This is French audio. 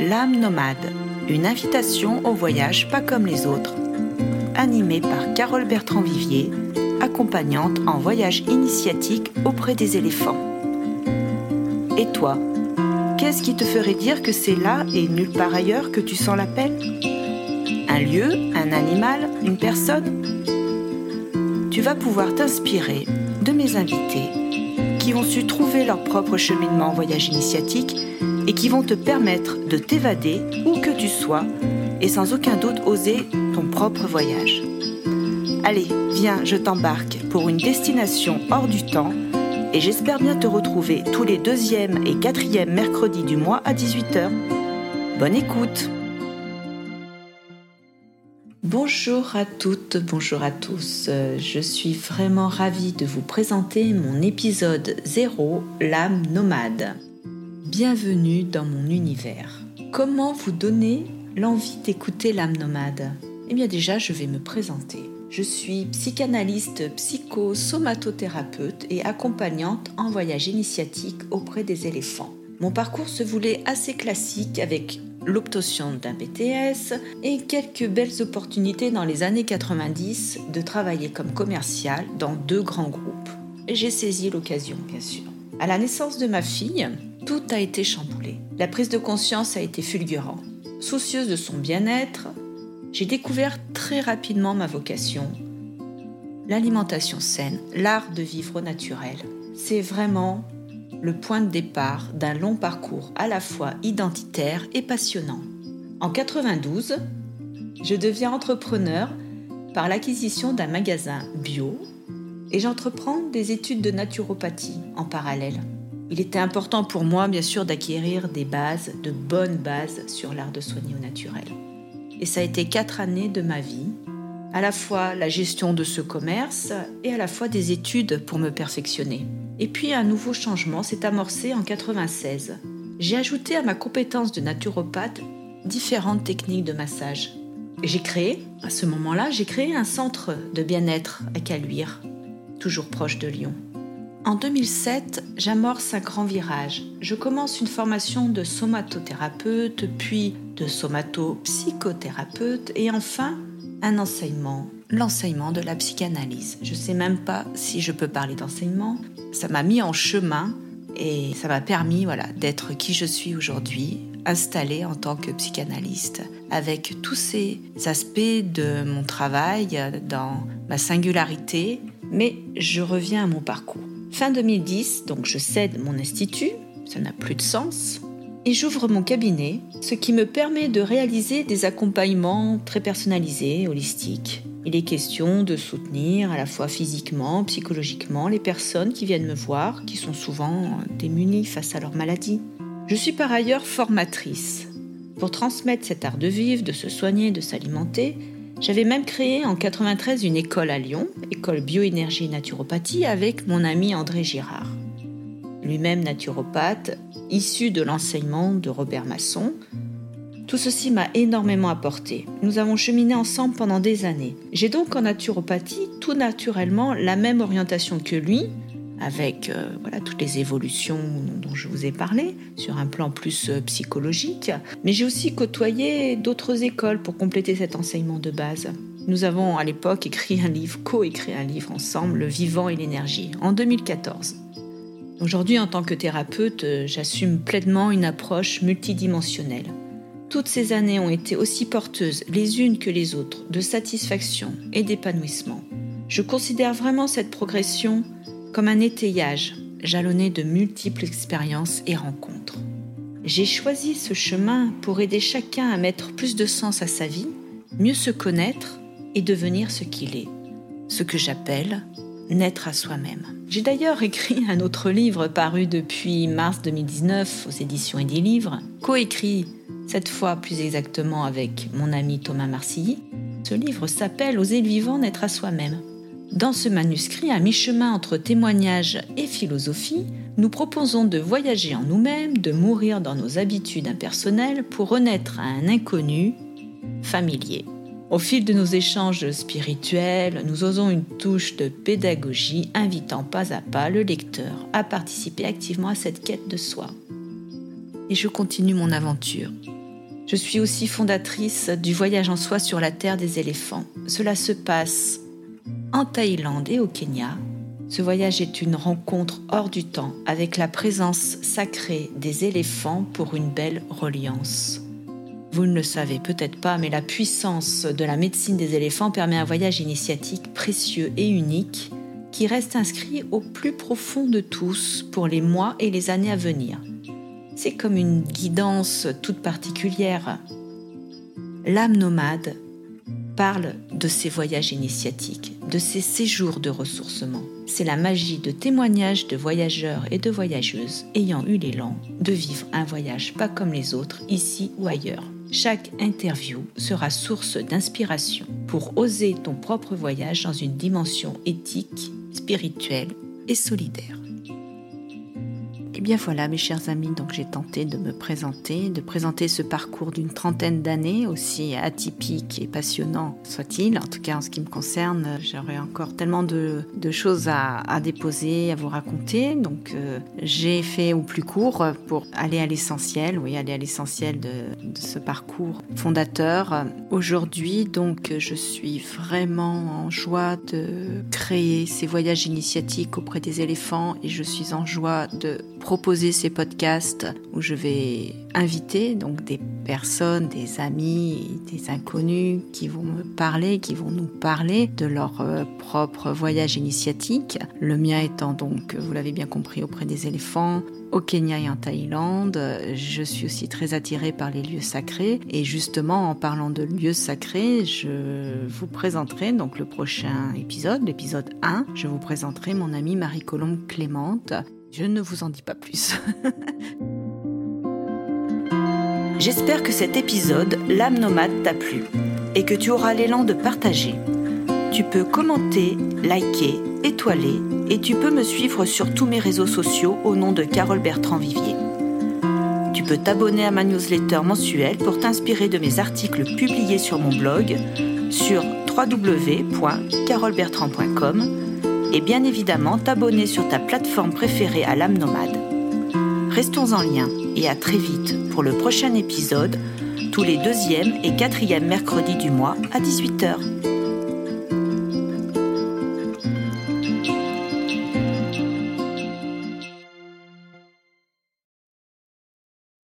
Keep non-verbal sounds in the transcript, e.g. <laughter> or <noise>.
L'âme nomade, une invitation au voyage pas comme les autres. Animée par Carole Bertrand-Vivier, accompagnante en voyage initiatique auprès des éléphants. Et toi, qu'est-ce qui te ferait dire que c'est là et nulle part ailleurs que tu sens l'appel? Un lieu, un animal, une personne? Tu vas pouvoir t'inspirer de mes invités qui ont su trouver leur propre cheminement en voyage initiatique et qui vont te permettre de t'évader où que tu sois et sans aucun doute oser ton propre voyage. Allez, viens, je t'embarque pour une destination hors du temps et j'espère bien te retrouver tous les deuxième et quatrième mercredis du mois à 18h. Bonne écoute Bonjour à toutes, bonjour à tous. Je suis vraiment ravie de vous présenter mon épisode 0, l'âme nomade. Bienvenue dans mon univers. Comment vous donner l'envie d'écouter l'âme nomade? Eh bien déjà, je vais me présenter. Je suis psychanalyste psycho-somatothérapeute et accompagnante en voyage initiatique auprès des éléphants. Mon parcours se voulait assez classique avec l'obtention d'un BTS et quelques belles opportunités dans les années 90 de travailler comme commercial dans deux grands groupes. J'ai saisi l'occasion, bien sûr. À la naissance de ma fille, tout a été chamboulé. La prise de conscience a été fulgurante. Soucieuse de son bien-être, j'ai découvert très rapidement ma vocation. L'alimentation saine, l'art de vivre naturel. C'est vraiment le point de départ d'un long parcours à la fois identitaire et passionnant. En 92, je deviens entrepreneur par l'acquisition d'un magasin bio et j'entreprends des études de naturopathie en parallèle. Il était important pour moi, bien sûr, d'acquérir des bases, de bonnes bases sur l'art de soigner au naturel. Et ça a été quatre années de ma vie, à la fois la gestion de ce commerce et à la fois des études pour me perfectionner. Et puis un nouveau changement s'est amorcé en 96. J'ai ajouté à ma compétence de naturopathe différentes techniques de massage. J'ai créé, à ce moment-là, j'ai créé un centre de bien-être à Caluire, toujours proche de Lyon. En 2007, j'amorce un grand virage. Je commence une formation de somatothérapeute, puis de somato-psychothérapeute et enfin un enseignement, l'enseignement de la psychanalyse. Je ne sais même pas si je peux parler d'enseignement. Ça m'a mis en chemin et ça m'a permis voilà, d'être qui je suis aujourd'hui, installée en tant que psychanalyste, avec tous ces aspects de mon travail, dans ma singularité, mais je reviens à mon parcours. Fin 2010, donc je cède mon institut, ça n'a plus de sens, et j'ouvre mon cabinet, ce qui me permet de réaliser des accompagnements très personnalisés, holistiques. Il est question de soutenir à la fois physiquement, psychologiquement les personnes qui viennent me voir, qui sont souvent démunies face à leur maladie. Je suis par ailleurs formatrice. Pour transmettre cet art de vivre, de se soigner, de s'alimenter, j'avais même créé en 93 une école à Lyon, école bioénergie et naturopathie, avec mon ami André Girard. Lui-même naturopathe, issu de l'enseignement de Robert Masson. Tout ceci m'a énormément apporté. Nous avons cheminé ensemble pendant des années. J'ai donc en naturopathie tout naturellement la même orientation que lui, avec euh, voilà, toutes les évolutions dont je vous ai parlé, sur un plan plus euh, psychologique. Mais j'ai aussi côtoyé d'autres écoles pour compléter cet enseignement de base. Nous avons à l'époque écrit un livre, co-écrit un livre ensemble, Le vivant et l'énergie, en 2014. Aujourd'hui, en tant que thérapeute, euh, j'assume pleinement une approche multidimensionnelle. Toutes ces années ont été aussi porteuses les unes que les autres de satisfaction et d'épanouissement. Je considère vraiment cette progression comme un étayage jalonné de multiples expériences et rencontres. J'ai choisi ce chemin pour aider chacun à mettre plus de sens à sa vie, mieux se connaître et devenir ce qu'il est, ce que j'appelle naître à soi-même. J'ai d'ailleurs écrit un autre livre paru depuis mars 2019 aux éditions et des livres, coécrit cette fois plus exactement avec mon ami Thomas Marcilly. Ce livre s'appelle Oser le vivant, naître à soi-même. Dans ce manuscrit, à mi-chemin entre témoignage et philosophie, nous proposons de voyager en nous-mêmes, de mourir dans nos habitudes impersonnelles pour renaître à un inconnu familier. Au fil de nos échanges spirituels, nous osons une touche de pédagogie invitant pas à pas le lecteur à participer activement à cette quête de soi. Et je continue mon aventure. Je suis aussi fondatrice du voyage en soi sur la terre des éléphants. Cela se passe en Thaïlande et au Kenya. Ce voyage est une rencontre hors du temps avec la présence sacrée des éléphants pour une belle reliance. Vous ne le savez peut-être pas, mais la puissance de la médecine des éléphants permet un voyage initiatique précieux et unique qui reste inscrit au plus profond de tous pour les mois et les années à venir. C'est comme une guidance toute particulière. L'âme nomade parle de ses voyages initiatiques, de ses séjours de ressourcement. C'est la magie de témoignages de voyageurs et de voyageuses ayant eu l'élan de vivre un voyage pas comme les autres, ici ou ailleurs. Chaque interview sera source d'inspiration pour oser ton propre voyage dans une dimension éthique, spirituelle et solidaire. Et eh bien voilà mes chers amis, donc j'ai tenté de me présenter, de présenter ce parcours d'une trentaine d'années, aussi atypique et passionnant soit-il. En tout cas en ce qui me concerne, j'aurais encore tellement de, choses à, déposer, à vous raconter. Donc euh, j'ai fait au plus court pour aller à l'essentiel, oui, aller à l'essentiel de, de, ce parcours fondateur. Aujourd'hui, donc je suis vraiment en joie de créer ces voyages initiatiques auprès des éléphants et je suis en joie de proposer ces podcasts où je vais inviter donc des personnes, des amis, des inconnus qui vont me parler, qui vont nous parler de leur euh, propre voyage initiatique. Le mien étant donc, vous l'avez bien compris, auprès des éléphants, au Kenya et en Thaïlande. Je suis aussi très attirée par les lieux sacrés et justement en parlant de lieux sacrés, je vous présenterai donc le prochain épisode, l'épisode 1, je vous présenterai mon amie Marie-Colombe Clémente je ne vous en dis pas plus. <laughs> J'espère que cet épisode, L'âme nomade, t'a plu et que tu auras l'élan de partager. Tu peux commenter, liker, étoiler et tu peux me suivre sur tous mes réseaux sociaux au nom de Carole Bertrand Vivier. Tu peux t'abonner à ma newsletter mensuelle pour t'inspirer de mes articles publiés sur mon blog sur www.carolebertrand.com et bien évidemment t'abonner sur ta plateforme préférée à l'âme nomade. Restons en lien et à très vite pour le prochain épisode, tous les deuxième et quatrième mercredis du mois à 18h.